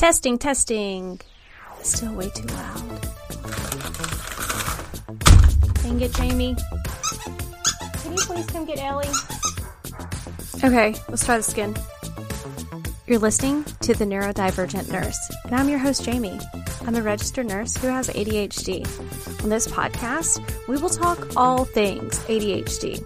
Testing, testing. Still way too loud. Dang it, Jamie. Can you please come get Ellie? Okay, let's try this again. You're listening to The Neurodivergent Nurse, and I'm your host, Jamie. I'm a registered nurse who has ADHD. On this podcast, we will talk all things ADHD.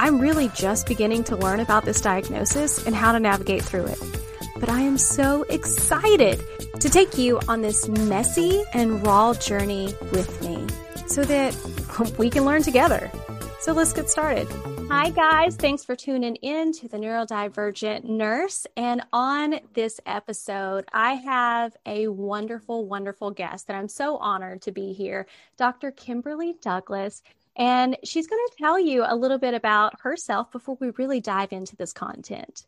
I'm really just beginning to learn about this diagnosis and how to navigate through it. But I am so excited to take you on this messy and raw journey with me so that we can learn together. So let's get started. Hi, guys. Thanks for tuning in to the Neurodivergent Nurse. And on this episode, I have a wonderful, wonderful guest that I'm so honored to be here, Dr. Kimberly Douglass. And she's going to tell you a little bit about herself before we really dive into this content.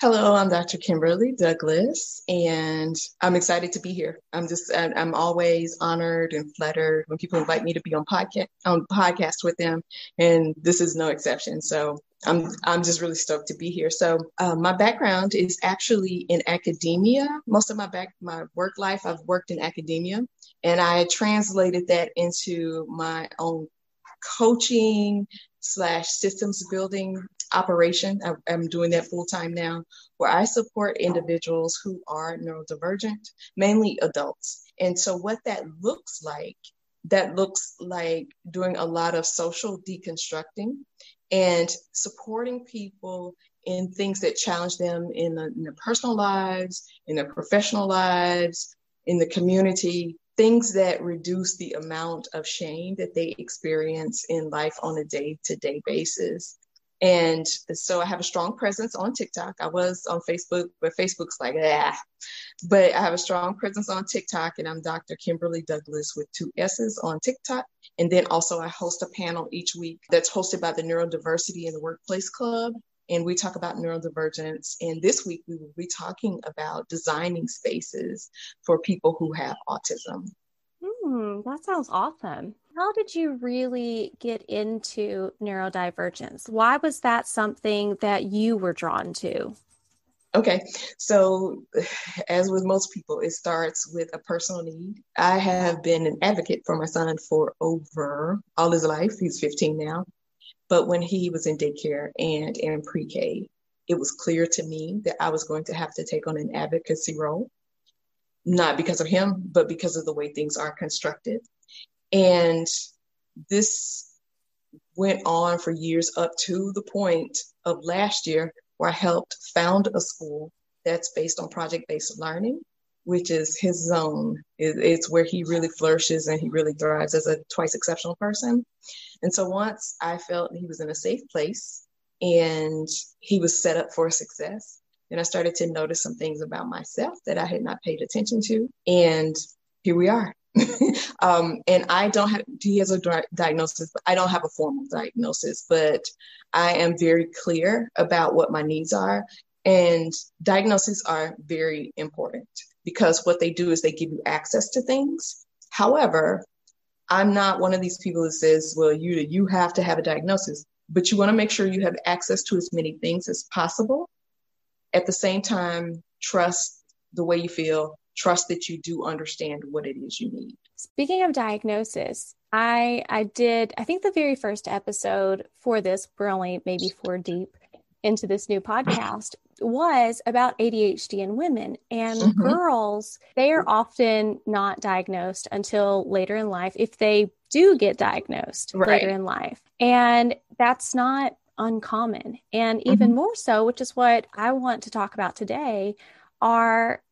Hello, I'm Dr. Kimberly Douglass, and I'm excited to be here. I'm just, I'm always honored and flattered when people invite me to be on podcast on podcast with them, and this is no exception. So I'm, I'm just really stoked to be here. So uh, my background is actually in academia. Most of my back, my work life, I've worked in academia, and I translated that into my own coaching slash systems building operation. I, am doing that full time now, where I support individuals who are neurodivergent, mainly adults. And so, what that looks like, that looks like doing a lot of social deconstructing and supporting people in things that challenge them in, the, in their personal lives, in their professional lives, in the community, things that reduce the amount of shame that they experience in life on a day to day basis. And so I have a strong presence on TikTok. I was on Facebook, but Facebook's like, ah. But I have a strong presence on TikTok, and I'm Dr. Kimberly Douglass with two S's on TikTok. And then also, I host a panel each week that's hosted by the Neurodiversity in the Workplace Club. And we talk about neurodivergence. And this week, we will be talking about designing spaces for people who have autism. Hmm, that sounds awesome. How did you really get into neurodivergence? Why was that something that you were drawn to? Okay, so as with most people, it starts with a personal need. I have been an advocate for my son for over all his life. He's 15 now. But when he was in daycare and in pre K, it was clear to me that I was going to have to take on an advocacy role not because of him, but because of the way things are constructed. And this went on for years up to the point of last year where I helped found a school that's based on project based learning, which is his zone. It's where he really flourishes and he really thrives as a twice exceptional person. And so once I felt he was in a safe place and he was set up for success, then I started to notice some things about myself that I had not paid attention to. And here we are. um, and I don't have, he has a di- diagnosis, but I don't have a formal diagnosis, but I am very clear about what my needs are. And diagnoses are very important because what they do is they give you access to things. However, I'm not one of these people that says, well, you, you have to have a diagnosis, but you want to make sure you have access to as many things as possible at the same time, trust the way you feel, trust that you do understand what it is you need. Speaking of diagnosis, I I did I think the very first episode for this, we're only maybe four deep into this new podcast, was about ADHD in women. And mm-hmm. girls, they are often not diagnosed until later in life if they do get diagnosed right. later in life. And that's not uncommon. And even mm-hmm. more so, which is what I want to talk about today, are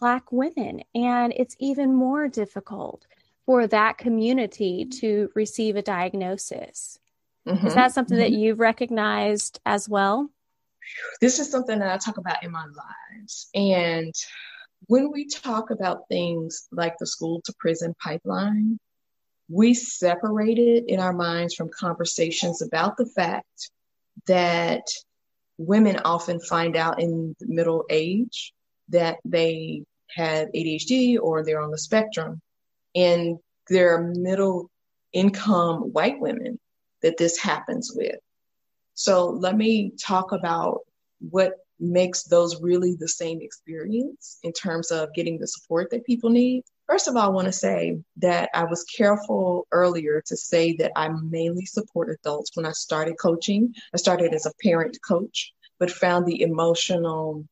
Black women. And it's even more difficult for that community to receive a diagnosis. Mm-hmm. Is that something mm-hmm. that you've recognized as well? This is something that I talk about in my lives. And when we talk about things like the school to prison pipeline, we separate it in our minds from conversations about the fact that women often find out in middle age that they have ADHD or they're on the spectrum. And there are middle income white women that this happens with. So let me talk about what makes those really the same experience in terms of getting the support that people need. First of all, I want to say that I was careful earlier to say that I mainly support adults when I started coaching. I started as a parent coach, but found the emotional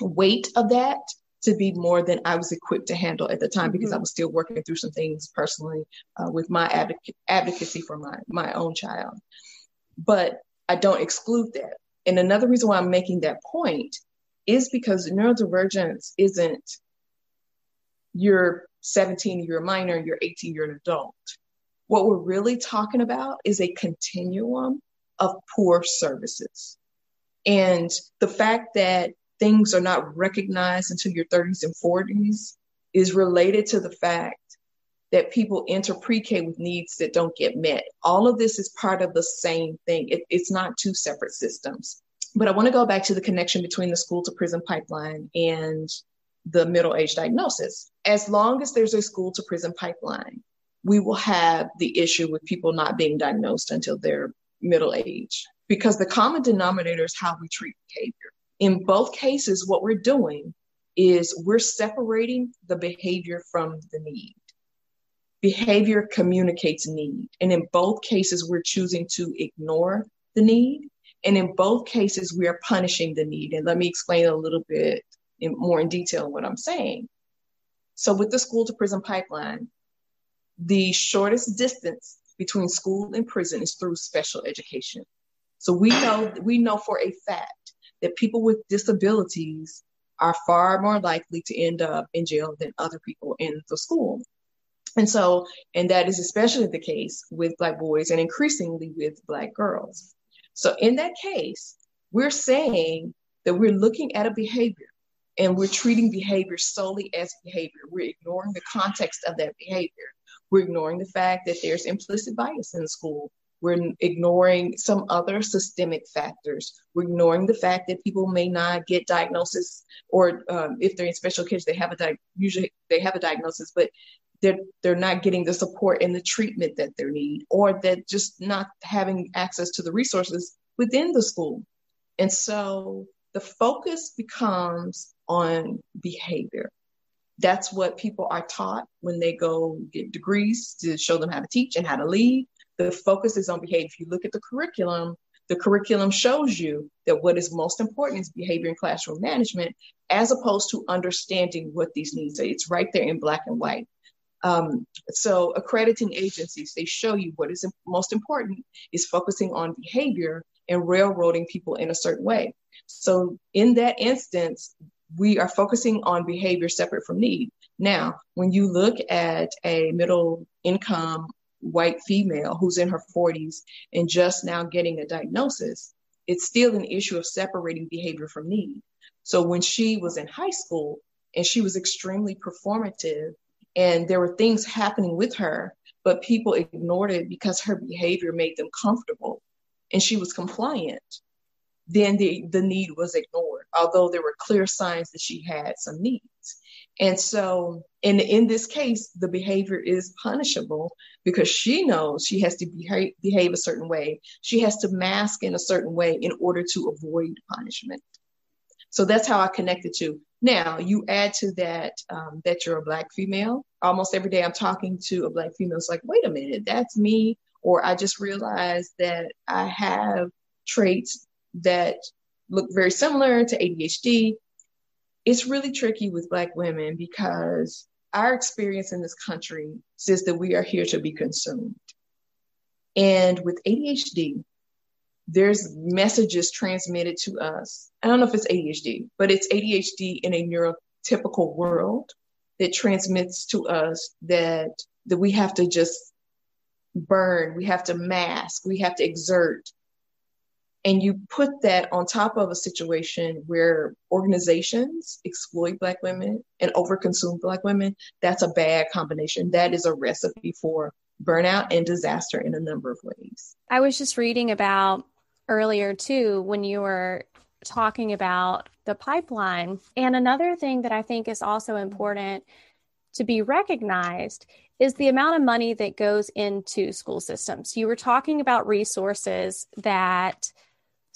weight of that to be more than I was equipped to handle at the time because mm-hmm. I was still working through some things personally uh, with my advoc- advocacy for my my own child. But I don't exclude that. And another reason why I'm making that point is because neurodivergence isn't you're 17, you're a minor, you're 18, you're an adult. What we're really talking about is a continuum of poor services. And the fact that things are not recognized until your 30s and 40s is related to the fact that people enter pre-K with needs that don't get met. All of this is part of the same thing. It, it's not two separate systems. But I want to go back to the connection between the school to prison pipeline and the middle age diagnosis. As long as there's a school to prison pipeline, we will have the issue with people not being diagnosed until they're middle age because the common denominator is how we treat behavior. In both cases, what we're doing is we're separating the behavior from the need. Behavior communicates need. And in both cases, we're choosing to ignore the need. And in both cases, we are punishing the need. And let me explain a little bit in, more in detail what I'm saying. So, with the school to prison pipeline, the shortest distance between school and prison is through special education. So we know we know for a fact that people with disabilities are far more likely to end up in jail than other people in the school. And so, and that is especially the case with Black boys and increasingly with Black girls. So, in that case, we're saying that we're looking at a behavior and we're treating behavior solely as behavior. We're ignoring the context of that behavior. We're ignoring the fact that there's implicit bias in school. We're ignoring some other systemic factors. We're ignoring the fact that people may not get diagnosis, or um, if they're in special kids, they have a di- usually they have a diagnosis, but they're they're not getting the support and the treatment that they need, or that just not having access to the resources within the school. And so the focus becomes on behavior. That's what people are taught when they go get degrees to show them how to teach and how to lead the focus is on behavior. If you look at the curriculum, the curriculum shows you that what is most important is behavior and classroom management, as opposed to understanding what these needs are. It's right there in black and white. Um, so accrediting agencies, they show you what is most important is focusing on behavior and railroading people in a certain way. So in that instance, we are focusing on behavior separate from need. Now, when you look at a middle income white female who's in her 40s and just now getting a diagnosis, it's still an issue of separating behavior from need. So when she was in high school and she was extremely performative and there were things happening with her, but people ignored it because her behavior made them comfortable and she was compliant, then the, the need was ignored, although there were clear signs that she had some needs. And so in, in this case, the behavior is punishable because she knows she has to behave, behave a certain way. She has to mask in a certain way in order to avoid punishment. So that's how I connected to. Now you add to that um, that you're a black female. Almost every day I'm talking to a black female. It's like, wait a minute, that's me. Or I just realized that I have traits that look very similar to ADHD it's really tricky with Black women because our experience in this country says that we are here to be consumed. And with ADHD, there's messages transmitted to us. I don't know if it's ADHD, but it's ADHD in a neurotypical world that transmits to us that that we have to just burn, we have to mask, we have to exert. And you put that on top of a situation where organizations exploit black women and overconsume black women that's a bad combination. That is a recipe for burnout and disaster in a number of ways. I was just reading about earlier too when you were talking about the pipeline. And another thing that i think is also important to be recognized is the amount of money that goes into school systems. You were talking about resources that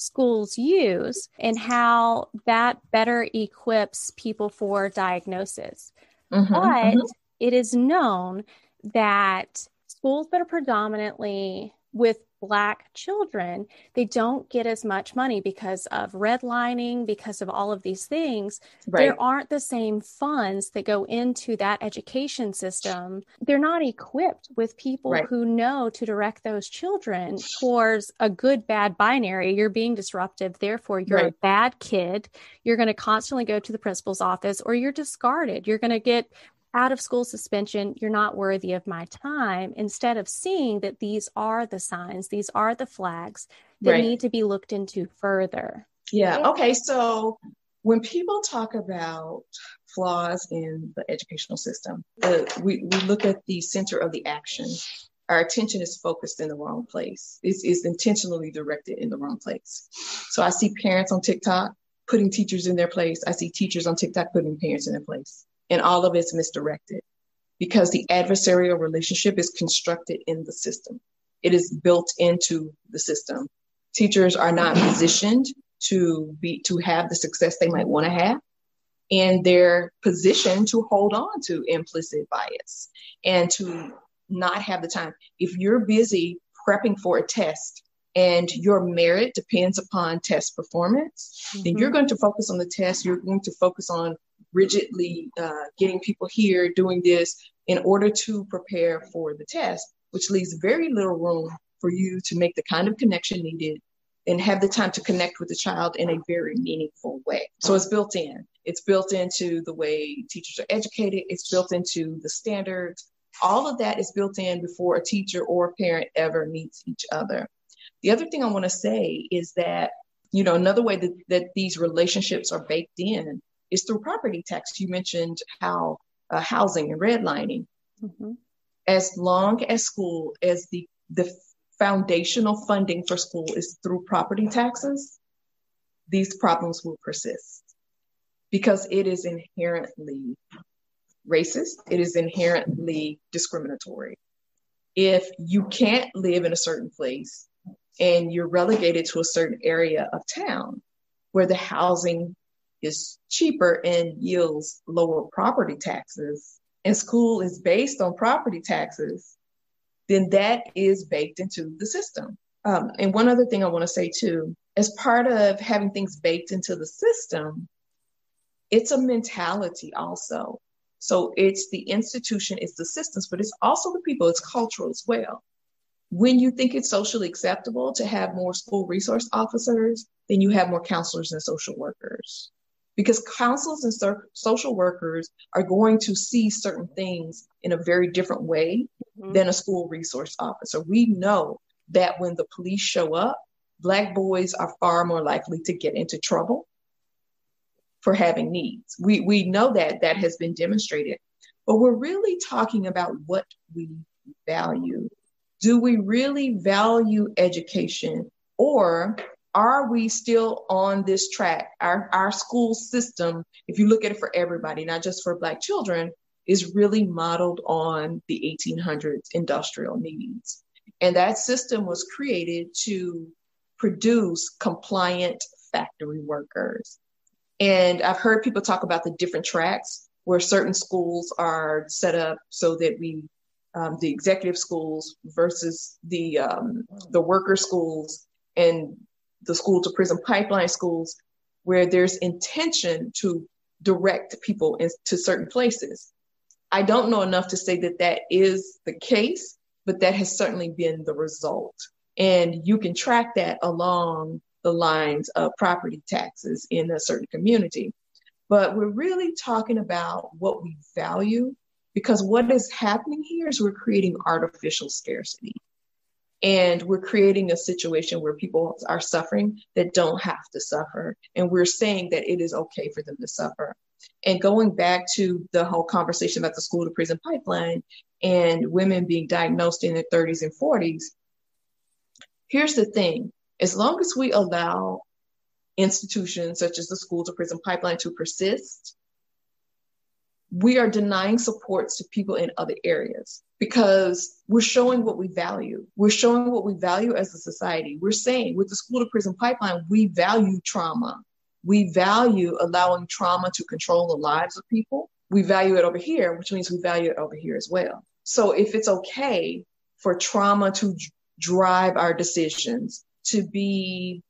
schools use and how that better equips people for diagnosis. Mm-hmm, but mm-hmm. It is known that schools that are predominantly with black children they don't get as much money because of redlining because of all of these things right. there aren't the same funds that go into that education system they're not equipped with people right. who know to direct those children towards a good bad binary you're being disruptive therefore you're right. a bad kid you're going to constantly go to the principal's office or you're discarded you're going to get out of school suspension, you're not worthy of my time, instead of seeing that these are the signs, these are the flags that right. need to be looked into further. Yeah. Okay. So when people talk about flaws in the educational system, uh, we, we look at the center of the action. Our attention is focused in the wrong place. It's, it's intentionally directed in the wrong place. So I see parents on TikTok putting teachers in their place. I see teachers on TikTok putting parents in their place and all of it's misdirected because the adversarial relationship is constructed in the system. It is built into the system. Teachers are not positioned to be to have the success they might want to have and they're positioned to hold on to implicit bias and to not have the time. If you're busy prepping for a test and your merit depends upon test performance, mm-hmm. then you're going to focus on the test. You're going to focus on rigidly uh, getting people here doing this in order to prepare for the test, which leaves very little room for you to make the kind of connection needed and have the time to connect with the child in a very meaningful way. So it's built in. It's built into the way teachers are educated. It's built into the standards. All of that is built in before a teacher or a parent ever meets each other. The other thing I want to say is that, you know, another way that, that these relationships are baked in is through property tax. You mentioned how uh, housing and redlining. Mm-hmm. As long as school, as the the foundational funding for school is through property taxes, these problems will persist because it is inherently racist. It is inherently discriminatory. If you can't live in a certain place and you're relegated to a certain area of town where the housing is cheaper and yields lower property taxes, and school is based on property taxes, then that is baked into the system. Um, and one other thing I want to say too, as part of having things baked into the system, it's a mentality also. So it's the institution, it's the systems, but it's also the people, it's cultural as well. When you think it's socially acceptable to have more school resource officers, then you have more counselors and social workers because counselors and so- social workers are going to see certain things in a very different way mm-hmm. than a school resource officer. We know that when the police show up, Black boys are far more likely to get into trouble for having needs. We, we know that that has been demonstrated, but we're really talking about what we value. Do we really value education or are we still on this track? Our, our school system, if you look at it for everybody, not just for Black children, is really modeled on the 1800s industrial needs. And that system was created to produce compliant factory workers. And I've heard people talk about the different tracks where certain schools are set up so that we, um, the executive schools versus the um, the worker schools, and the school to prison pipeline schools where there's intention to direct people into certain places. I don't know enough to say that that is the case, but that has certainly been the result. And you can track that along the lines of property taxes in a certain community. But we're really talking about what we value because what is happening here is we're creating artificial scarcity. And we're creating a situation where people are suffering that don't have to suffer. And we're saying that it is okay for them to suffer. And going back to the whole conversation about the school to prison pipeline and women being diagnosed in their 30s and 40s, here's the thing as long as we allow institutions such as the school to prison pipeline to persist, we are denying supports to people in other areas because we're showing what we value. We're showing what we value as a society. We're saying with the school to prison pipeline, we value trauma. We value allowing trauma to control the lives of people. We value it over here, which means we value it over here as well. So if it's okay for trauma to drive our decisions, to be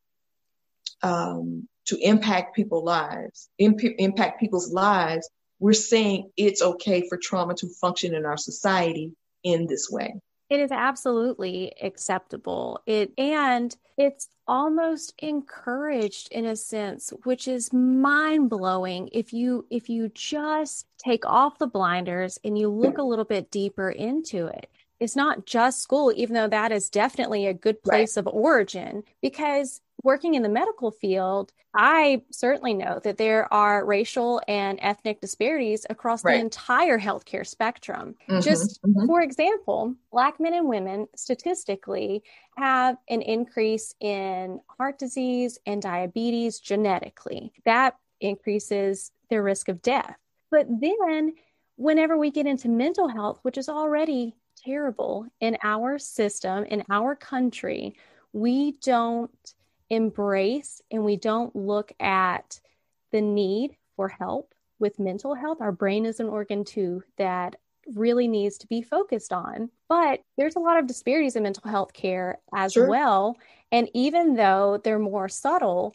um, to impact people's lives, imp- impact people's lives, we're saying it's okay for trauma to function in our society in this way. It is absolutely acceptable. It and it's almost encouraged in a sense, which is mind-blowing if you if you just take off the blinders and you look a little bit deeper into it it's not just school, even though that is definitely a good place right. of origin, because working in the medical field, I certainly know that there are racial and ethnic disparities across right. the entire healthcare spectrum. Mm-hmm, Just mm-hmm. for example, Black men and women statistically have an increase in heart disease and diabetes genetically. That increases their risk of death. But then, whenever we get into mental health, which is already terrible in our system, in our country, we don't embrace and we don't look at the need for help with mental health. Our brain is an organ too that really needs to be focused on. But there's a lot of disparities in mental health care as sure. well. And even though they're more subtle,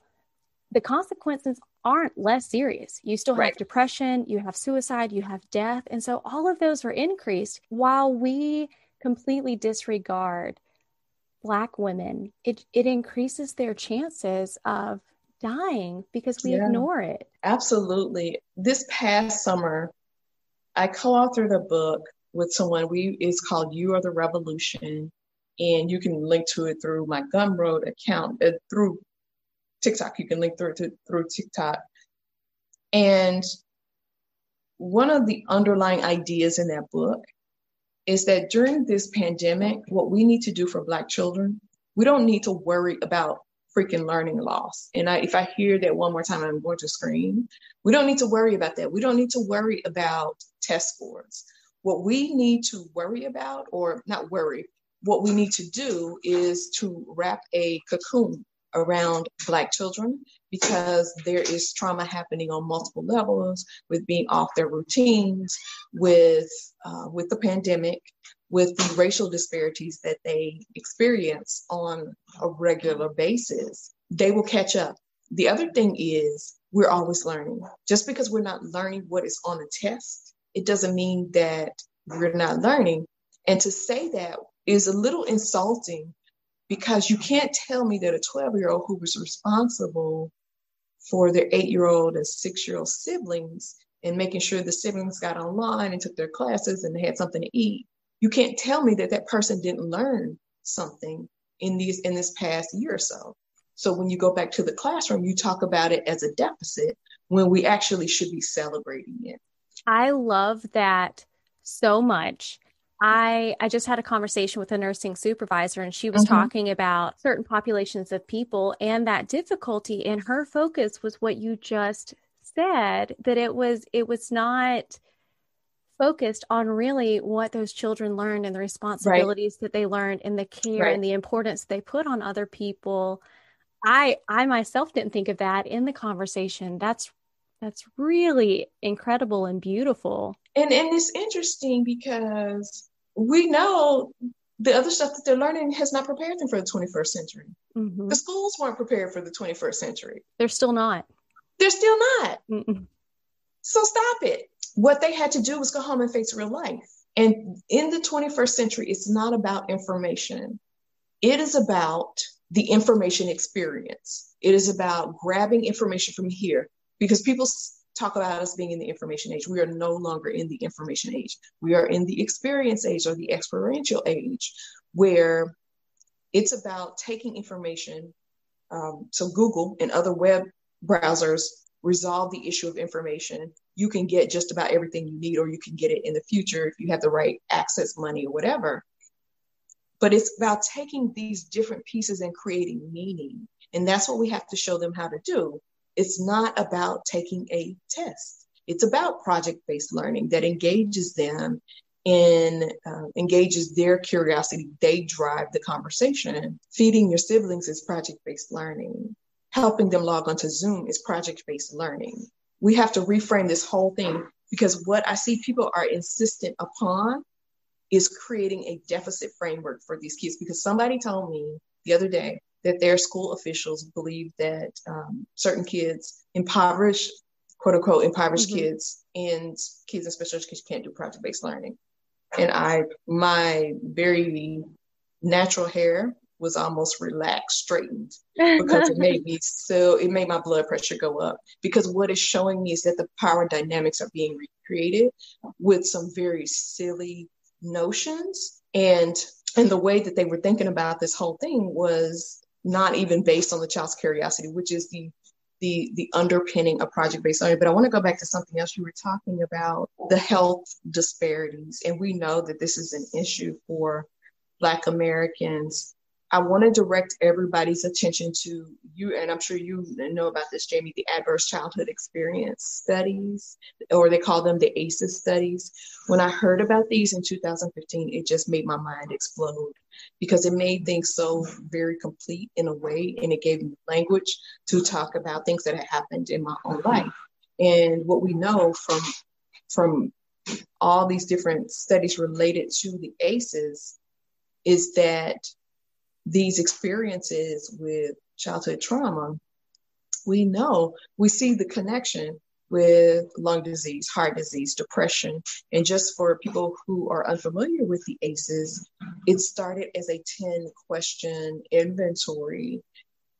the consequences aren't less serious. You still have right. depression, you have suicide, you have death. And so all of those are increased while we completely disregard Black women. It, it increases their chances of dying because we yeah, ignore it. Absolutely. This past summer, I co-authored a book with someone. We it's called "You Are the Revolution," and you can link to it through my Gumroad account uh, through TikTok. You can link through to through TikTok. And one of the underlying ideas in that book is that during this pandemic, what we need to do for Black children, we don't need to worry about freaking learning loss. And I, if I hear that one more time, I'm going to scream. We don't need to worry about that. We don't need to worry about test scores. What we need to worry about, or not worry, what we need to do is to wrap a cocoon around Black children because there is trauma happening on multiple levels with being off their routines, with uh, with the pandemic, with the racial disparities that they experience on a regular basis. They will catch up. The other thing is we're always learning. Just because we're not learning what is on the test, it doesn't mean that we're not learning. And to say that is a little insulting because you can't tell me that a 12 year old who was responsible for their eight year old and six year old siblings and making sure the siblings got online and took their classes and they had something to eat you can't tell me that that person didn't learn something in these in this past year or so. So when you go back to the classroom you talk about it as a deficit when we actually should be celebrating it. I love that so much I I just had a conversation with a nursing supervisor and she was mm-hmm. talking about certain populations of people and that difficulty and her focus was what you just said that it was it was not focused on really what those children learned and the responsibilities right. that they learned and the care right. and the importance they put on other people. I I myself didn't think of that in the conversation. That's that's really incredible and beautiful. And and it's interesting because we know the other stuff that they're learning has not prepared them for the 21st century. Mm-hmm. The schools weren't prepared for the 21st century. They're still not. They're still not. Mm-mm. So stop it. What they had to do was go home and face real life. And in the 21st century, it's not about information. It is about the information experience. It is about grabbing information from here because people talk about us being in the information age. We are no longer in the information age. We are in the experience age or the experiential age where It's about taking information. Um, so Google and other web browsers resolve the issue of information. You can get just about everything you need, or you can get it in the future if you have the right access money or whatever. But it's about taking these different pieces and creating meaning. And that's what we have to show them how to do. It's not about taking a test. It's about project-based learning that engages them and uh, engages their curiosity. They drive the conversation. Feeding your siblings is project-based learning. Helping them log onto Zoom is project-based learning. We have to reframe this whole thing because what I see people are insistent upon is creating a deficit framework for these kids because somebody told me the other day that their school officials believe that um, certain kids, impoverished, quote unquote, impoverished mm-hmm. kids and kids in special education can't do project based learning. And I, my very natural hair was almost relaxed, straightened because it made me so, it made my blood pressure go up. Because what it's showing me is that the power dynamics are being recreated with some very silly notions. And and the way that they were thinking about this whole thing was not even based on the child's curiosity, which is the the the underpinning of project based learning. But I want to go back to something else you were talking about the health disparities, and we know that this is an issue for Black Americans I want to direct everybody's attention to you, and I'm sure you know about this, Jamie, the Adverse Childhood Experience Studies, or they call them the ACEs studies. When I heard about these in 2015, it just made my mind explode because it made things so very complete in a way, and it gave me language to talk about things that had happened in my own life. And what we know from from all these different studies related to the ACEs is that these experiences with childhood trauma, we know we see the connection with lung disease, heart disease, depression. And just for people who are unfamiliar with the ACEs, it started as a 10 question inventory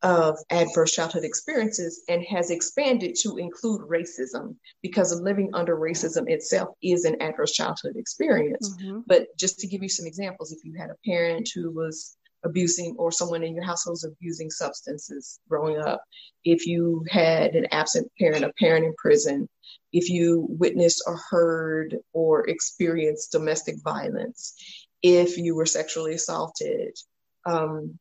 of adverse childhood experiences and has expanded to include racism because living under racism itself is an adverse childhood experience. Mm-hmm. But just to give you some examples, if you had a parent who was abusing or someone in your household is abusing substances growing up, if you had an absent parent, a parent in prison, if you witnessed or heard or experienced domestic violence, if you were sexually assaulted, um,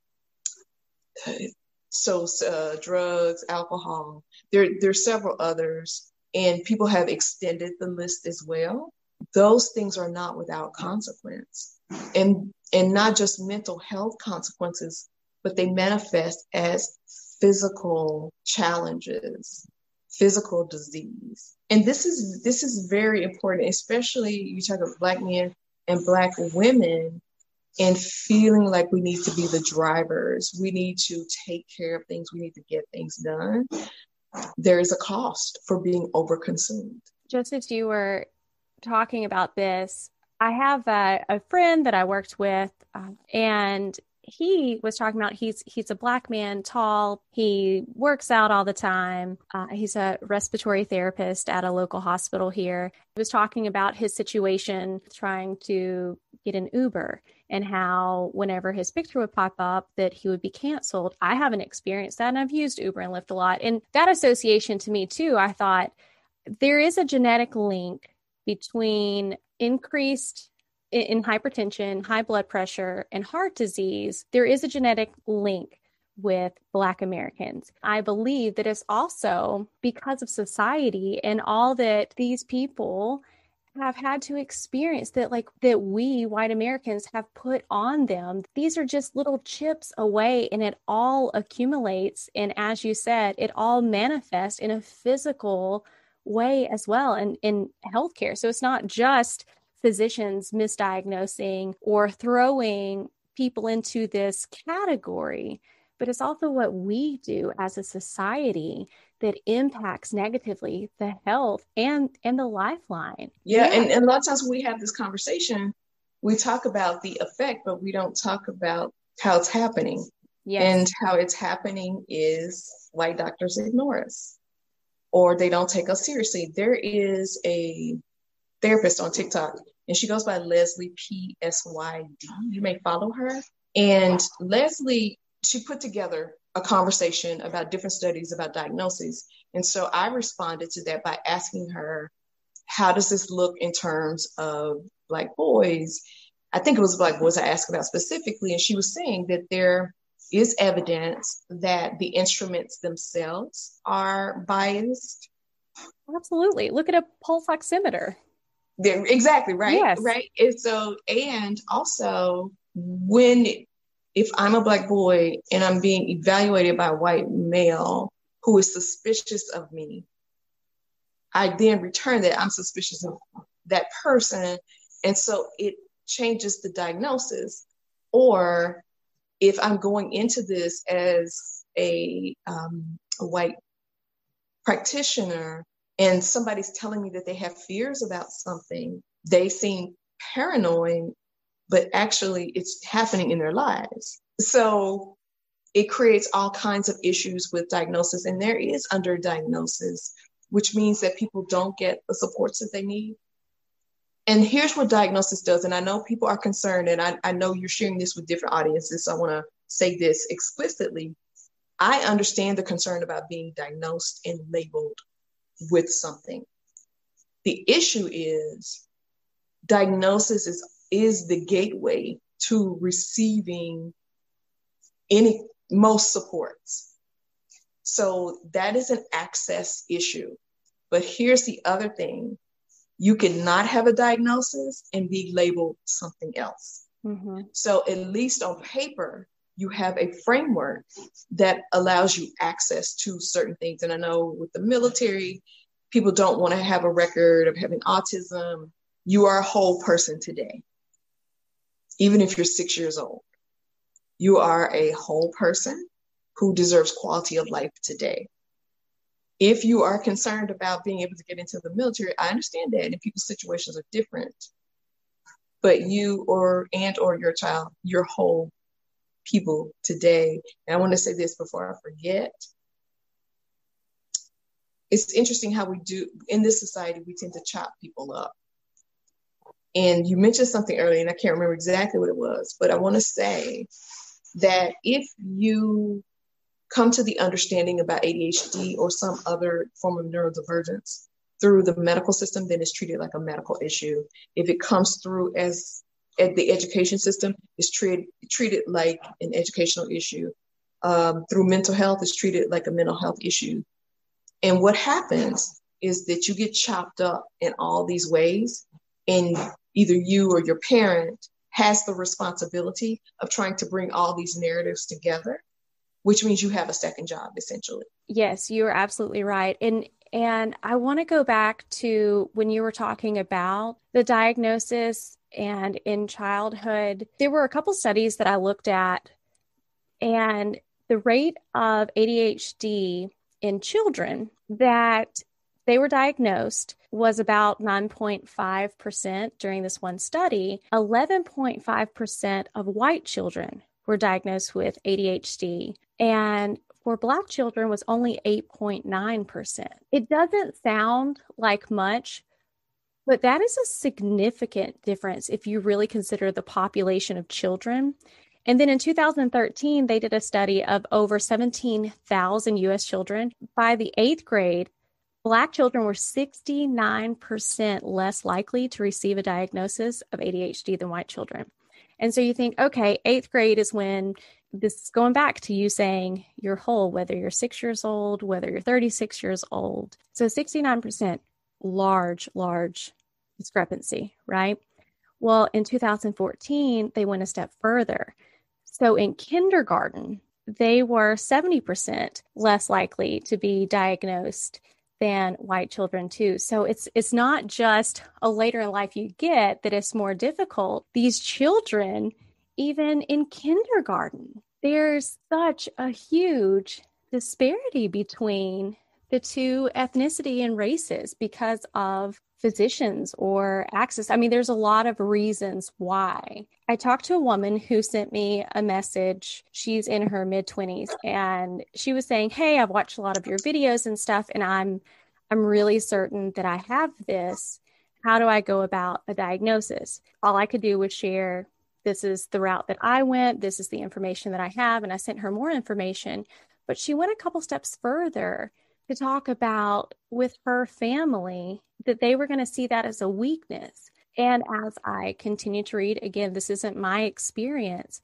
so uh, drugs, alcohol, there, there are several others, and people have extended the list as well. Those things are not without consequence. And and not just mental health consequences, but they manifest as physical challenges, physical disease. And this is this is very important, especially you talk about black men and black women and feeling like we need to be the drivers. We need to take care of things. We need to get things done. There is a cost for being overconsumed. Just as you were talking about this, I have a, a friend that I worked with, uh, and he was talking about he's he's a black man, tall. He works out all the time. Uh, he's a respiratory therapist at a local hospital here. He was talking about his situation trying to get an Uber and how whenever his picture would pop up that he would be canceled. I haven't experienced that, and I've used Uber and Lyft a lot. And that association to me too, I thought there is a genetic link between increased in hypertension, high blood pressure, and heart disease, there is a genetic link with Black Americans. I believe that it's also because of society and all that these people have had to experience that like that we white Americans have put on them. These are just little chips away and it all accumulates and as you said, it all manifests in a physical way as well and in healthcare. So it's not just physicians misdiagnosing or throwing people into this category, but it's also what we do as a society that impacts negatively the health and and the lifeline. Yeah, yeah. And, and a lot of times we have this conversation, we talk about the effect, but we don't talk about how it's happening. Yes. And how it's happening is white doctors ignore us or they don't take us seriously. There is a therapist on TikTok, and she goes by Leslie P S Y D. You may follow her. And Leslie, she put together a conversation about different studies about diagnoses. And so I responded to that by asking her, how does this look in terms of black boys? I think it was black boys I asked about specifically. And she was saying that there is evidence that the instruments themselves are biased. Absolutely. Look at a pulse oximeter. Yeah, exactly, right? Yes. Right. And so, and also when if I'm a black boy and I'm being evaluated by a white male who is suspicious of me, I then return that I'm suspicious of that person. And so it changes the diagnosis. Or if I'm going into this as a, um, a white practitioner and somebody's telling me that they have fears about something, they seem paranoid, but actually it's happening in their lives. So it creates all kinds of issues with diagnosis, and there is underdiagnosis, which means that people don't get the supports that they need. And here's what diagnosis does. And I know people are concerned, and I, I know you're sharing this with different audiences. So I want to say this explicitly. I understand the concern about being diagnosed and labeled with something. The issue is diagnosis is, is the gateway to receiving any most supports. So that is an access issue. But here's the other thing you cannot have a diagnosis and be labeled something else. Mm-hmm. So, at least on paper, you have a framework that allows you access to certain things. And I know with the military, people don't want to have a record of having autism. You are a whole person today, even if you're six years old. You are a whole person who deserves quality of life today. If you are concerned about being able to get into the military, I understand that, and people's situations are different. But you or and or your child, your whole people today. And I want to say this before I forget. It's interesting how we do in this society, we tend to chop people up. And you mentioned something earlier, and I can't remember exactly what it was, but I want to say that if you come to the understanding about ADHD or some other form of neurodivergence through the medical system, then it's treated like a medical issue. If it comes through as at the education system, it's treated treated like an educational issue. Um, through mental health, it's treated like a mental health issue. And what happens is that you get chopped up in all these ways, and either you or your parent has the responsibility of trying to bring all these narratives together, which means you have a second job essentially. Yes, you are absolutely right. And and I want to go back to when you were talking about the diagnosis and in childhood. There were a couple studies that I looked at and the rate of ADHD in children that they were diagnosed was about 9.5% during this one study. 11.5% of white children were diagnosed with ADHD. And for Black children was only 8.9%. It doesn't sound like much, but that is a significant difference if you really consider the population of children. And then in 2013, they did a study of over 17,000 US children. By the eighth grade, Black children were 69% less likely to receive a diagnosis of ADHD than white children. And so you think, okay, eighth grade is when this is going back to you saying you're whole, whether you're six years old, whether you're 36 years old. So 69%, large, large discrepancy, right? Well, in 2014, they went a step further. So in kindergarten, they were 70% less likely to be diagnosed than white children too. So it's it's not just a later in life you get that it's more difficult. These children even in kindergarten, there's such a huge disparity between the two ethnicity and races because of physicians or access. I mean, there's a lot of reasons why. I talked to a woman who sent me a message. She's in her mid 20s and she was saying, "Hey, I've watched a lot of your videos and stuff and I'm I'm really certain that I have this. How do I go about a diagnosis?" All I could do was share this is the route that I went, this is the information that I have. And I sent her more information. But she went a couple steps further to talk about with her family that they were going to see that as a weakness. And as I continue to read, again, this isn't my experience,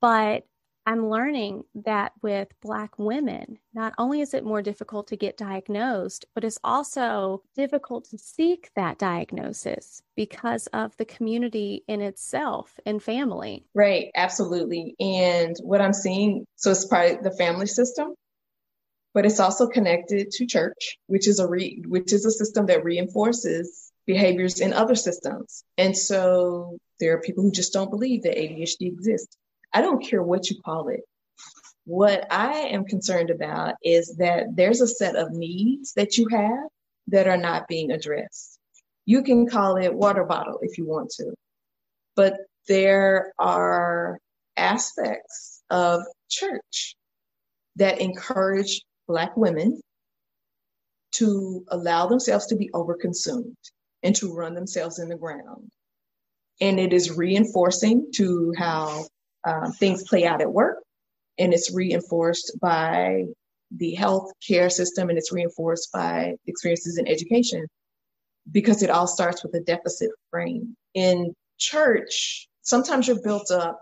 but I'm learning that with Black women, not only is it more difficult to get diagnosed, but it's also difficult to seek that diagnosis because of the community in itself and family. Right, absolutely. And what I'm seeing, so it's of the family system, but it's also connected to church, which is a re, which is a system that reinforces behaviors in other systems. And so there are people who just don't believe that ADHD exists. I don't care what you call it. What I am concerned about is that there's a set of needs that you have that are not being addressed. You can call it water bottle if you want to, but there are aspects of church that encourage Black women to allow themselves to be overconsumed and to run themselves in the ground. And it is reinforcing to how um, things play out at work, and it's reinforced by the health care system, and it's reinforced by experiences in education because it all starts with a deficit frame. In church, sometimes you're built up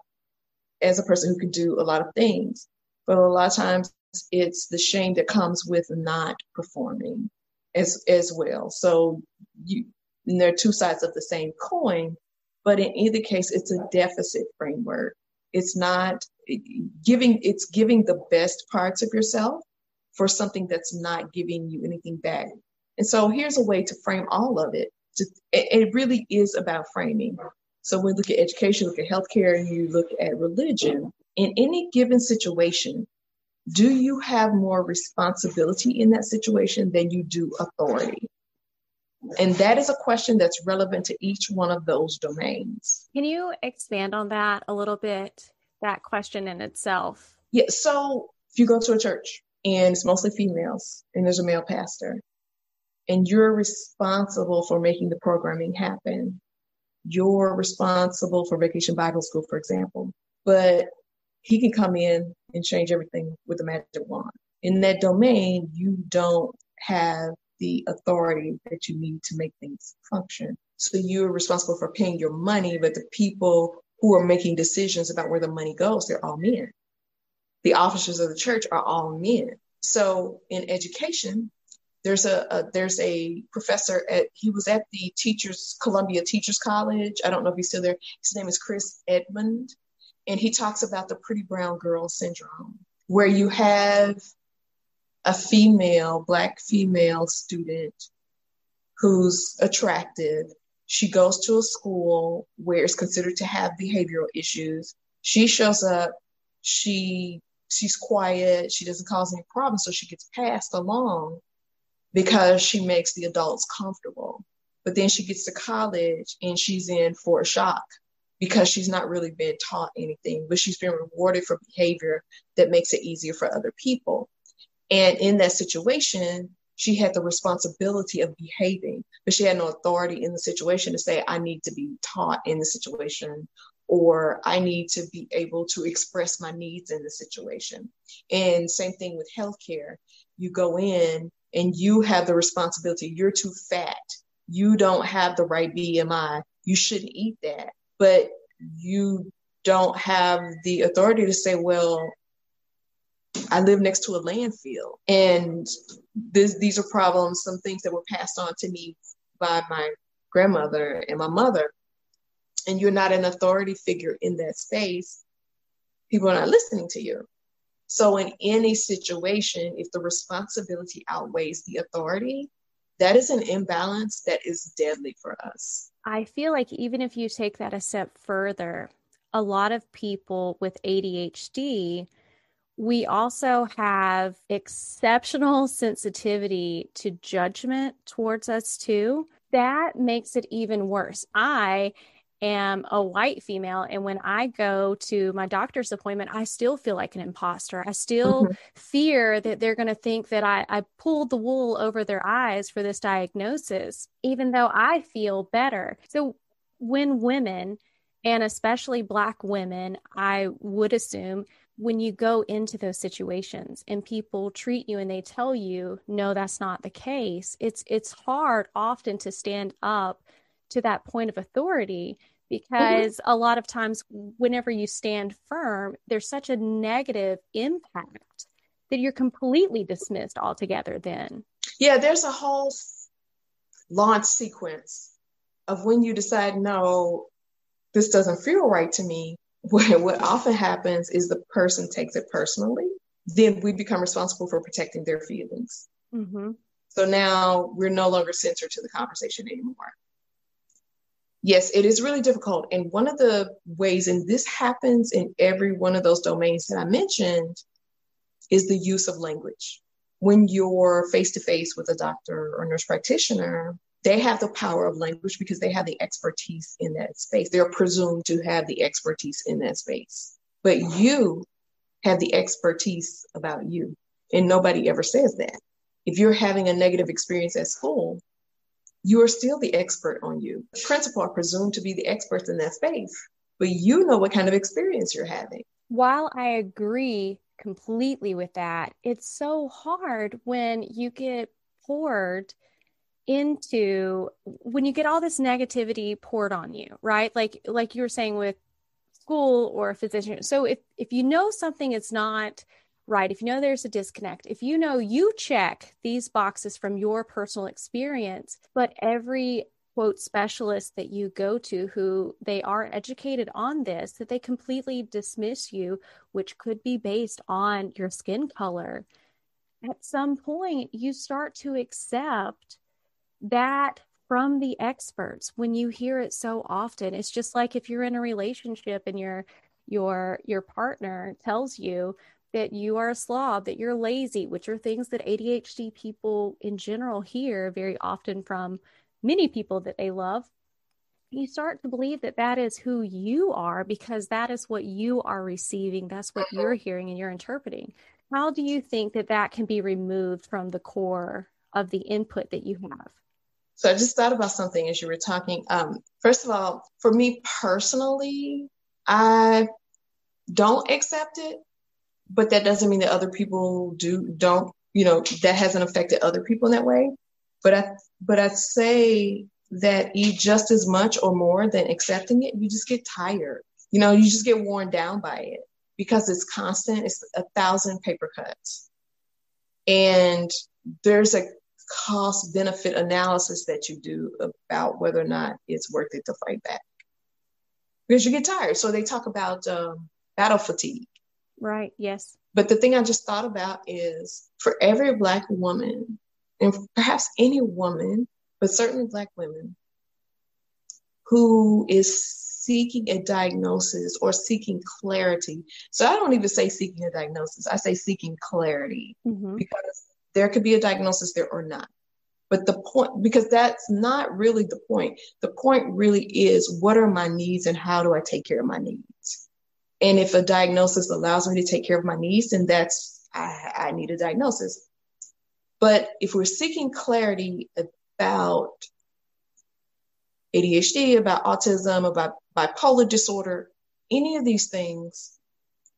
as a person who can do a lot of things, but a lot of times it's the shame that comes with not performing as as well. So you there are two sides of the same coin, but in either case, it's a deficit framework it's not giving, it's giving the best parts of yourself for something that's not giving you anything back. And so here's a way to frame all of it. It really is about framing. So when we look at education, look at healthcare, and you look at religion, in any given situation, do you have more responsibility in that situation than you do authority? And that is a question that's relevant to each one of those domains. Can you expand on that a little bit, that question in itself? Yeah. So if you go to a church and it's mostly females and there's a male pastor, and you're responsible for making the programming happen, you're responsible for Vacation Bible School, for example, but he can come in and change everything with a magic wand. In that domain, you don't have the authority that you need to make things function. So you're responsible for paying your money, but the people who are making decisions about where the money goes, they're all men. The officers of the church are all men. So in education, there's a, a, there's a professor at he was at the teachers Columbia Teachers College. I don't know if he's still there. His name is Chris Emdin, and he talks about the pretty brown girl syndrome, where you have a female, black female student who's attractive. She goes to a school where it's considered to have behavioral issues. She shows up, she she's quiet, she doesn't cause any problems, so she gets passed along because she makes the adults comfortable. But then she gets to college and she's in for a shock because she's not really been taught anything, but she's been rewarded for behavior that makes it easier for other people. And in that situation, she had the responsibility of behaving, but she had no authority in the situation to say, I need to be taught in the situation, or I need to be able to express my needs in the situation. And same thing with healthcare. You go in and you have the responsibility. You're too fat. You don't have the right BMI. You shouldn't eat that. But you don't have the authority to say, well, I live next to a landfill, and this, these are problems, some things that were passed on to me by my grandmother and my mother. And you're not an authority figure in that space, people are not listening to you. So, in any situation, if the responsibility outweighs the authority, that is an imbalance that is deadly for us. I feel like even if you take that a step further, a lot of people with ADHD we also have exceptional sensitivity to judgment towards us, too. That makes it even worse. I am a white female and when i go to my doctor's appointment i still feel like an imposter i still mm-hmm. fear that they're going to think that I, I pulled the wool over their eyes for this diagnosis even though i feel better so when women And especially Black women, I would assume when you go into those situations and people treat you and they tell you no that's not the case it's it's hard often to stand up to that point of authority mm-hmm. because mm-hmm. a lot of times whenever you stand firm there's such a negative impact that you're completely dismissed altogether then yeah there's a whole launch sequence of when you decide no this doesn't feel right to me what, what often happens is the person takes it personally then we become responsible for protecting their feelings mm-hmm. so now we're no longer centered to the conversation anymore yes it is really difficult and one of the ways and this happens in every one of those domains that i mentioned is the use of language when you're face to face with a doctor or nurse practitioner they have the power of language because they have the expertise in that space. They're presumed to have the expertise in that space. But you have the expertise about you. And nobody ever says that. If you're having a negative experience at school, you are still the expert on you. The principal are presumed to be the experts in that space, but you know what kind of experience you're having. While I agree completely with that, it's so hard when you get poured into when you get all this negativity poured on you right like like you were saying with school or a physician so if if you know something is not right if you know there's a disconnect if you know you check these boxes from your personal experience but every quote specialist that you go to who they are educated on this that they completely dismiss you which could be based on your skin color at some point you start to accept that from the experts when you hear it so often. It's just like if you're in a relationship and your your your partner tells you that you are a slob that you're lazy which are things that ADHD people in general hear very often from many people that they love. You start to believe that that is who you are because that is what you are receiving. That's what you're hearing and you're interpreting. How do you think that that can be removed from the core of the input that you have? So I just thought about something as you were talking. Um, first of all, for me personally, I don't accept it, but that doesn't mean that other people do don't. You know, that hasn't affected other people in that way. But I, but I'd say that eat just as much or more than accepting it, you just get tired. You know, you just get worn down by it because it's constant. It's a thousand paper cuts, and there's a cost benefit analysis that you do about whether or not it's worth it to fight back because you get tired. So they talk about um, battle fatigue. Right. Yes. But the thing I just thought about is for every Black woman, and perhaps any woman, but certainly Black women, who is seeking a diagnosis or seeking clarity. So I don't even say seeking a diagnosis, I say seeking clarity mm-hmm. because there could be a diagnosis there or not. But the point, because that's not really the point. The point really is what are my needs and how do I take care of my needs? And if a diagnosis allows me to take care of my needs, then that's, I, I need a diagnosis. But if we're seeking clarity about ADHD, about autism, about bipolar disorder, any of these things,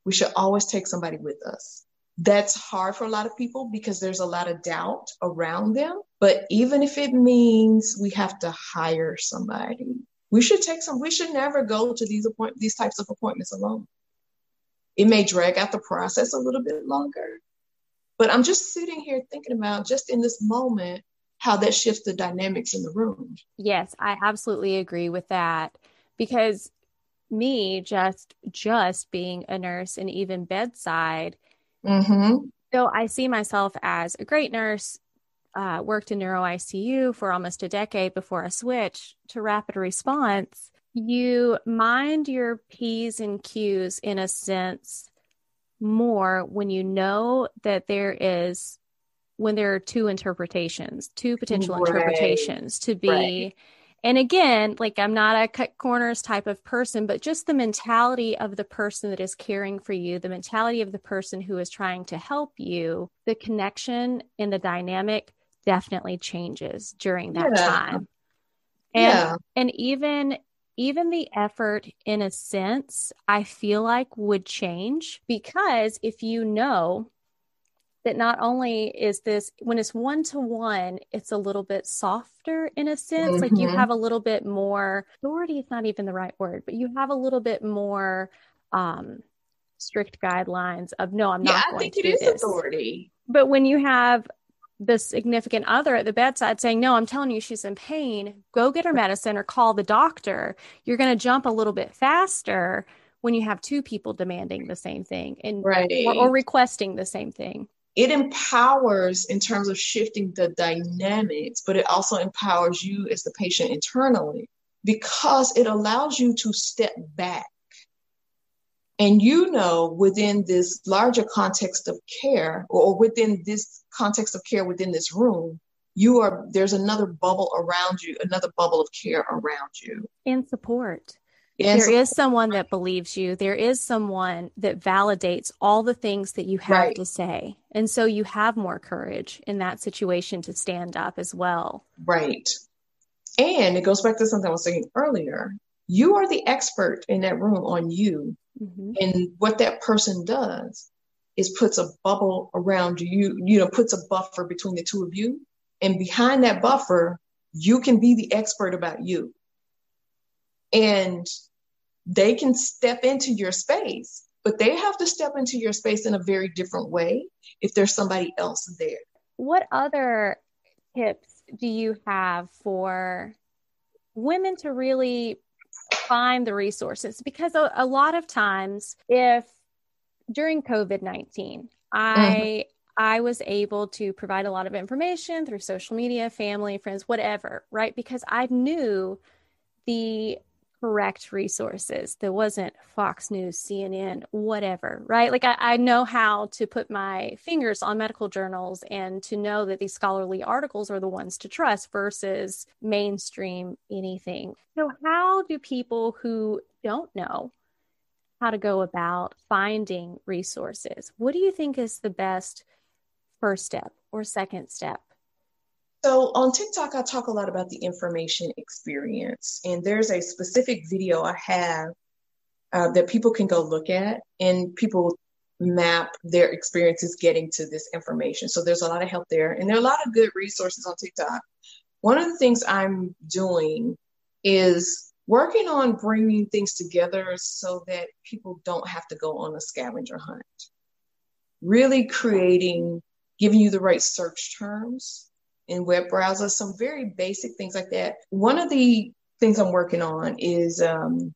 we should always take somebody with us that's hard for a lot of people because there's a lot of doubt around them. But even if it means we have to hire somebody, we should take some, we should never go to these appoint these types of appointments alone. It may drag out the process a little bit longer. But I'm just sitting here thinking about just in this moment how that shifts the dynamics in the room. Yes, I absolutely agree with that because me just just being a nurse and even bedside Mm-hmm. So I see myself as a great nurse, uh, worked in neuro ICU for almost a decade before I switched to rapid response. You mind your P's and Q's in a sense more when you know that there is when there are two interpretations, two potential right. interpretations to be right and again, like I'm not a cut corners type of person, but just the mentality of the person that is caring for you, the mentality of the person who is trying to help you, the connection and the dynamic definitely changes during that yeah. time. And yeah. and even even the effort in a sense, I feel like would change because if you know that not only is this when it's one to one, it's a little bit softer in a sense, mm-hmm. like you mm-hmm. have a little bit more authority, is not even the right word, but you have a little bit more um strict guidelines of no, I'm not yeah, going I think to it is this. authority. But when you have the significant other at the bedside saying, No, I'm telling you she's in pain, go get her medicine or call the doctor, you're going to jump a little bit faster when you have two people demanding the same thing and right. or, or requesting the same thing. It empowers in terms of shifting the dynamics, but it also empowers you as the patient internally because it allows you to step back and you know, within this larger context of care, or within this context of care within this room, you are there's another bubble around you, another bubble of care around you. And support. And there support. is someone that believes you. There is someone that validates all the things that you have right. to say. And so you have more courage in that situation to stand up as well. Right. And it goes back to something I was saying earlier. You are the expert in that room on you Mm-hmm. And what that person does is puts a bubble around you, you know, puts a buffer between the two of you. And behind that buffer, you can be the expert about you. And they can step into your space, but they have to step into your space in a very different way if there's somebody else there. What other tips do you have for women to really find the resources because a, a lot of times if during covid-19 i mm-hmm. I was able to provide a lot of information through social media, family, friends, whatever, right? Because I knew the correct resources. There wasn't Fox News, CNN, whatever, right? Like I, I, know how to put my fingers on medical journals and to know that these scholarly articles are the ones to trust versus mainstream anything. So, how do people who don't know how to go about finding resources? What do you think is the best first step or second step? So on TikTok, I talk a lot about the information experience, and there's a specific video I have uh, that people can go look at, and people map their experiences getting to this information. So there's a lot of help there, and there are a lot of good resources on TikTok. One of the things I'm doing is working on bringing things together so that people don't have to go on a scavenger hunt. Really creating, giving you the right search terms in web browsers, some very basic things like that. One of the things I'm working on is um,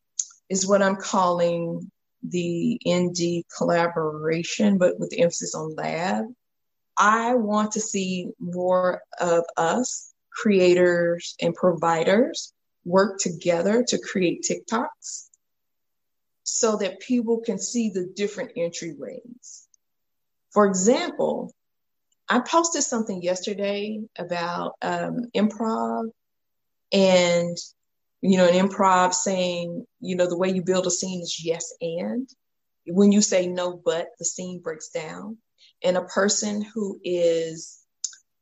is what I'm calling the ND collaboration, but with emphasis on lab. I want to see more of us, creators and providers, work together to create TikToks so that people can see the different entryways. For example, I posted something yesterday about um, improv and, you know, an improv saying, you know, the way you build a scene is yes and. When you say no but, the scene breaks down. And a person who is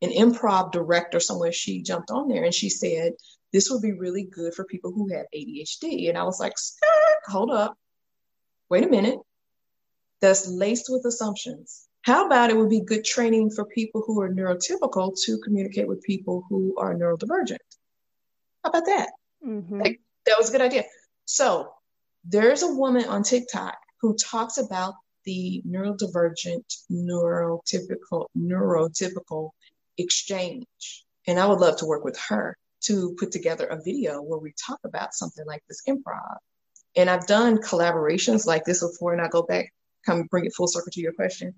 an improv director somewhere, she jumped on there and she said, this would be really good for people who have ADHD. And I was like, hold up, wait a minute. That's laced with assumptions. How about it would be good training for people who are neurotypical to communicate with people who are neurodivergent? How about that? Mm-hmm. Like, that was a good idea. So there's a woman on TikTok who talks about the neurodivergent, neurotypical, neurotypical exchange. And I would love to work with her to put together a video where we talk about something like this improv. And I've done collaborations like this before, and I go back, come bring it full circle to your question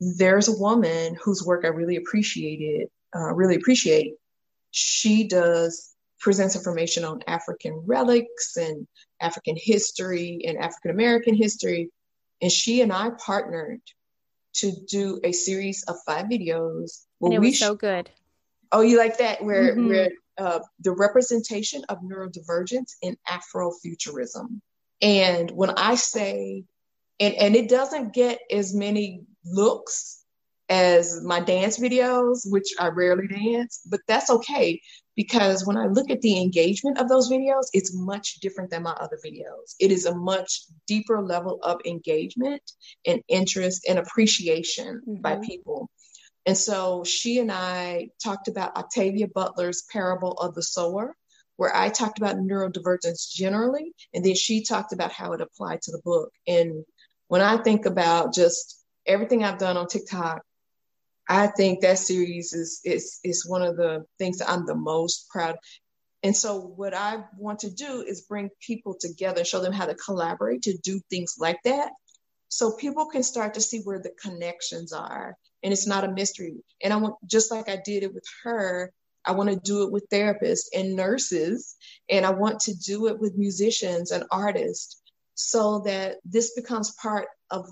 there's a woman whose work I really appreciated, uh, really appreciate. She does presents information on African relics and African history and African American history. And she and I partnered to do a series of five videos. And it was sh- so good. Oh, you like that? Where mm-hmm. where uh, the representation of neurodivergence in Afrofuturism. And when I say, and and it doesn't get as many looks as my dance videos, which I rarely dance, but that's okay because when I look at the engagement of those videos, it's much different than my other videos. It is a much deeper level of engagement and interest and appreciation mm-hmm. by people. And so she and I talked about Octavia Butler's parable of the sower, where I talked about neurodivergence generally, and then she talked about how it applied to the book. And when I think about just everything I've done on TikTok, I think that series is is is one of the things that I'm the most proud. Of. And so what I want to do is bring people together, show them how to collaborate to do things like that. So people can start to see where the connections are. And it's not a mystery. And I want just like I did it with her, I want to do it with therapists and nurses, and I want to do it with musicians and artists so that this becomes part of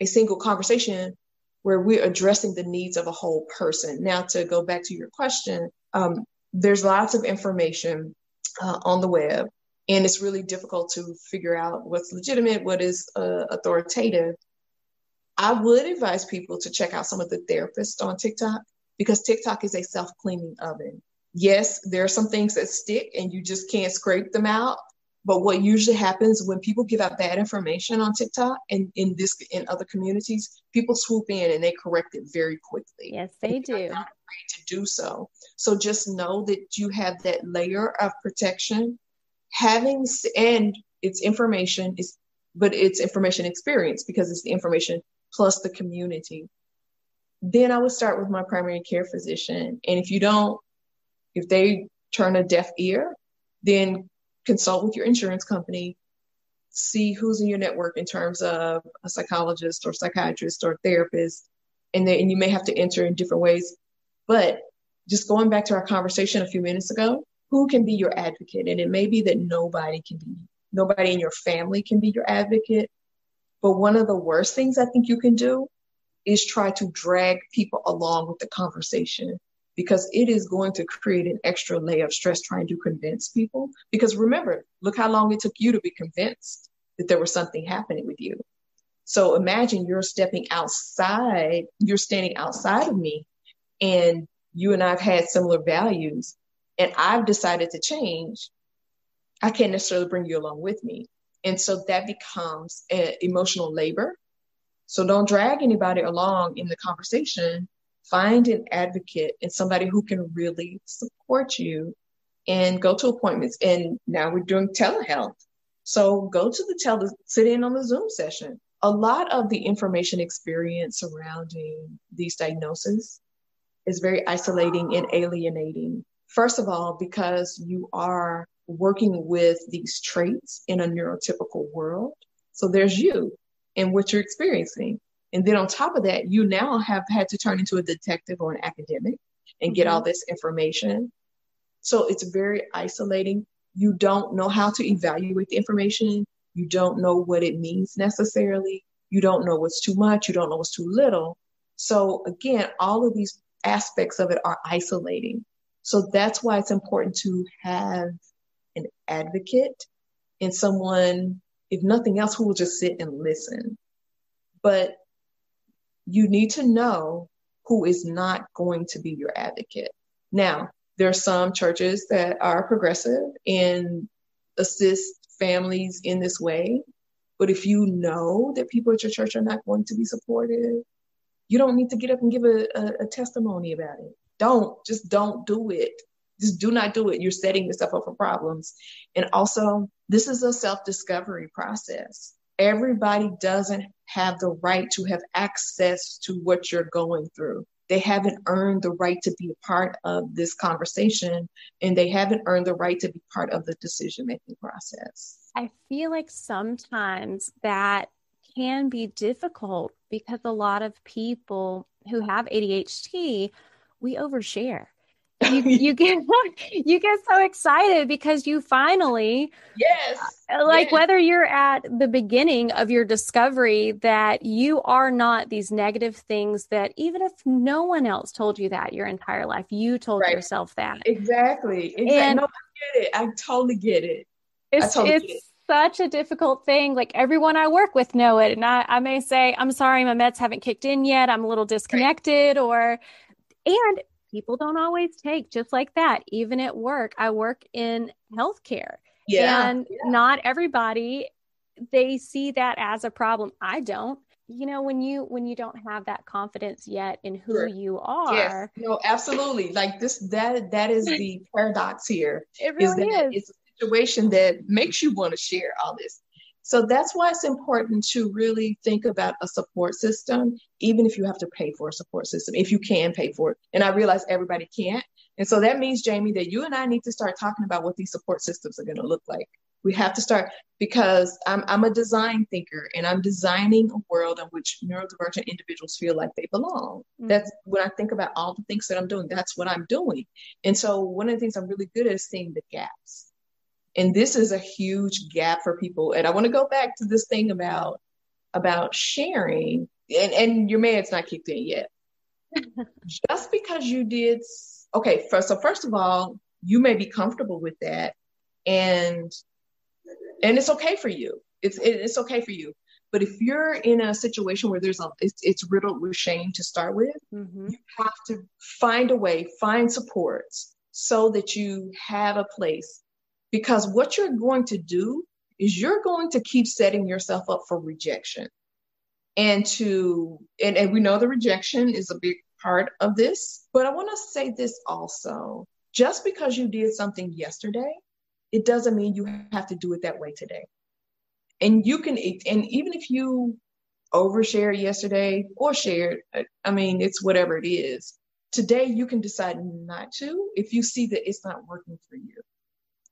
a single conversation where we're addressing the needs of a whole person. Now, to go back to your question, um, there's lots of information uh, on the web, and it's really difficult to figure out what's legitimate, what is uh, authoritative. I would advise people to check out some of the therapists on TikTok because TikTok is a self cleaning oven. Yes, there are some things that stick and you just can't scrape them out. But what usually happens when people give out bad information on TikTok and in this in other communities, people swoop in and they correct it very quickly. Yes, they do. Not afraid to do so. So just know that you have that layer of protection. Having and it's information is, but it's information experience because it's the information plus the community then I would start with my primary care physician. And if you don't, if they turn a deaf ear, then consult with your insurance company, see who's in your network in terms of a psychologist or psychiatrist or therapist. And then and you may have to enter in different ways. But just going back to our conversation a few minutes ago, who can be your advocate? And it may be that nobody can be, nobody in your family can be your advocate. But one of the worst things I think you can do is try to drag people along with the conversation because it is going to create an extra layer of stress trying to convince people. Because remember, look how long it took you to be convinced that there was something happening with you. So imagine you're stepping outside, you're standing outside of me, and you and I've had similar values, and I've decided to change. I can't necessarily bring you along with me. And so that becomes an emotional labor so don't drag anybody along in the conversation. Find an advocate and somebody who can really support you and go to appointments. And now we're doing telehealth. So go to the tele, sit in on the Zoom session. A lot of the information experience surrounding these diagnoses is very isolating and alienating. First of all, because you are working with these traits in a neurotypical world. So there's you and what you're experiencing. And then on top of that, you now have had to turn into a detective or an academic and get mm-hmm. all this information. So it's very isolating. You don't know how to evaluate the information. You don't know what it means necessarily. You don't know what's too much. You don't know what's too little. So again, all of these aspects of it are isolating. So that's why it's important to have an advocate and someone if nothing else, who will just sit and listen. But you need to know who is not going to be your advocate. Now, there are some churches that are progressive and assist families in this way. But if you know that people at your church are not going to be supportive, you don't need to get up and give a, a, a testimony about it. Don't, just don't do it. Just do not do it. You're setting yourself up for problems. And also, this is a self discovery process. Everybody doesn't have the right to have access to what you're going through. They haven't earned the right to be a part of this conversation, and they haven't earned the right to be part of the decision making process. I feel like sometimes that can be difficult because a lot of people who have ADHD, we overshare you, you get you get so excited because you finally yes uh, like yes. whether you're at the beginning of your discovery that you are not these negative things that even if no one else told you that your entire life you told right. yourself that exactly exactly and no, I get it I totally get it it's totally it's get it. such a difficult thing like everyone I work with know it and I, I may say I'm sorry my meds haven't kicked in yet I'm a little disconnected right. or and people don't always take just like that. Even at work, I work in healthcare. Yeah. And yeah. not everybody they see that as a problem. I don't. You know, when you when you don't have that confidence yet in who sure. you are. Yes. No, absolutely. Like this that that is the paradox here. It really is. Is. It's a situation that makes you want to share all this. So that's why it's important to really think about a support system, even if you have to pay for a support system, if you can pay for it. And I realize everybody can't. And so that means, Jamie, that you and I need to start talking about what these support systems are going to look like. We have to start because I'm, I'm a design thinker and I'm designing a world in which neurodivergent individuals feel like they belong. Mm-hmm. That's when I think about all the things that I'm doing, that's what I'm doing. And so one of the things I'm really good at is seeing the gaps and this is a huge gap for people. And i want to go back to this thing about about sharing. And, and your man's not kicked in yet. Just because you did okay first so first of all you may be comfortable with that. And and it's okay for you. It's it, it's okay for you. But if you're in a situation where there's a it's, it's riddled with shame to start with mm-hmm. you have to find a way find supports so that you have a place because what you're going to do is you're going to keep setting yourself up for rejection. And to, and, and we know the rejection is a big part of this, but I want to say this also. Just because you did something yesterday, it doesn't mean you have to do it that way today. And you can, and even if you overshare yesterday or shared, I mean, it's whatever it is. Today, you can decide not to if you see that it's not working for you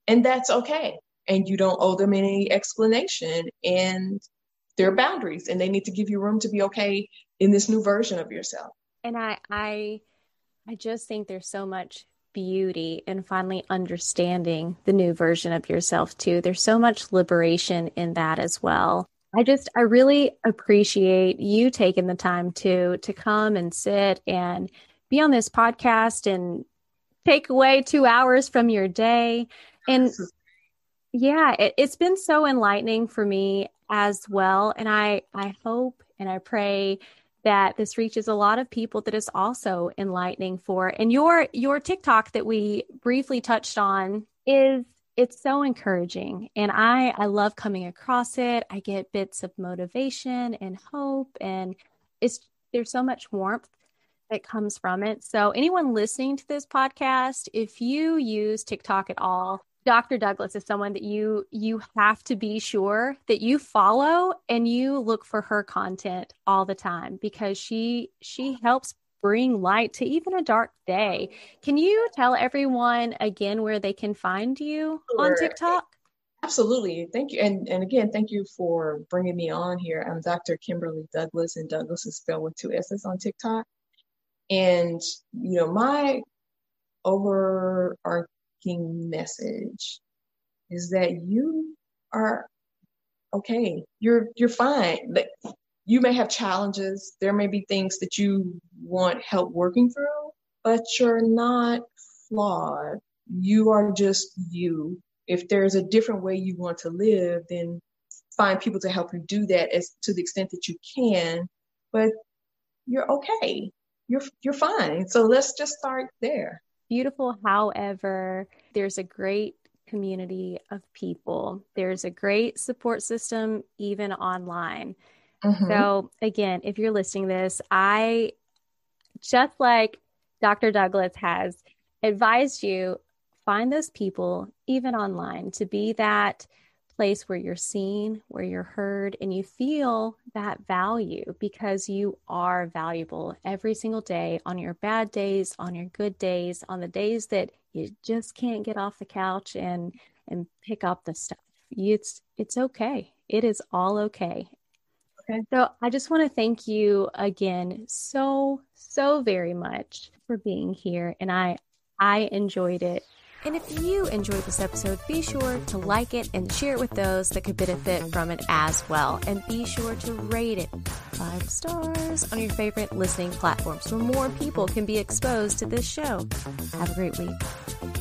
and that's okay. And you don't owe them any explanation and there are boundaries and they need to give you room to be okay in this new version of yourself. And i i i just think there's so much beauty in finally understanding the new version of yourself too. There's so much liberation in that as well. I just i really appreciate you taking the time to to come and sit and be on this podcast and take away two hours from your day and yeah, it, it's been so enlightening for me as well. And I, I hope and I pray that this reaches a lot of people that is also enlightening for. And your your TikTok that we briefly touched on is it's so encouraging and I I love coming across it. I get bits of motivation and hope and it's there's so much warmth that comes from it. So anyone listening to this podcast, if you use TikTok at all, Dr. Douglass is someone that you you have to be sure that you follow and you look for her content all the time because she she helps bring light to even a dark day. Can you tell everyone again where they can find you on TikTok? Absolutely. Thank you. And, and again, thank you for bringing me on here. I'm Dr. Kimberly Douglass, and Douglass is spelled with two S's on TikTok. And, you know, my message is that you are okay. You're you're fine. You may have challenges. There may be things that you want help working through, but you're not flawed. You are just you. If there's a different way you want to live, then find people to help you do that as to the extent that you can. But you're okay. You're you're fine. So let's just start there beautiful. However, there's a great community of people, there's a great support system, even online. Mm-hmm. So, again, if you're listening this, I just like Dr. Douglass has advised you, find those people, even online, to be that place where you're seen, where you're heard, and you feel that value because you are valuable every single day on your bad days, on your good days, on the days that you just can't get off the couch and and pick up the stuff. It's it's okay. It is all okay. Okay. So I just want to thank you again so so very much for being here and I I enjoyed it and if you enjoyed this episode, be sure to like it and share it with those that could benefit from it as well. And be sure to rate it five stars on your favorite listening platform so more people can be exposed to this show. Have a great week.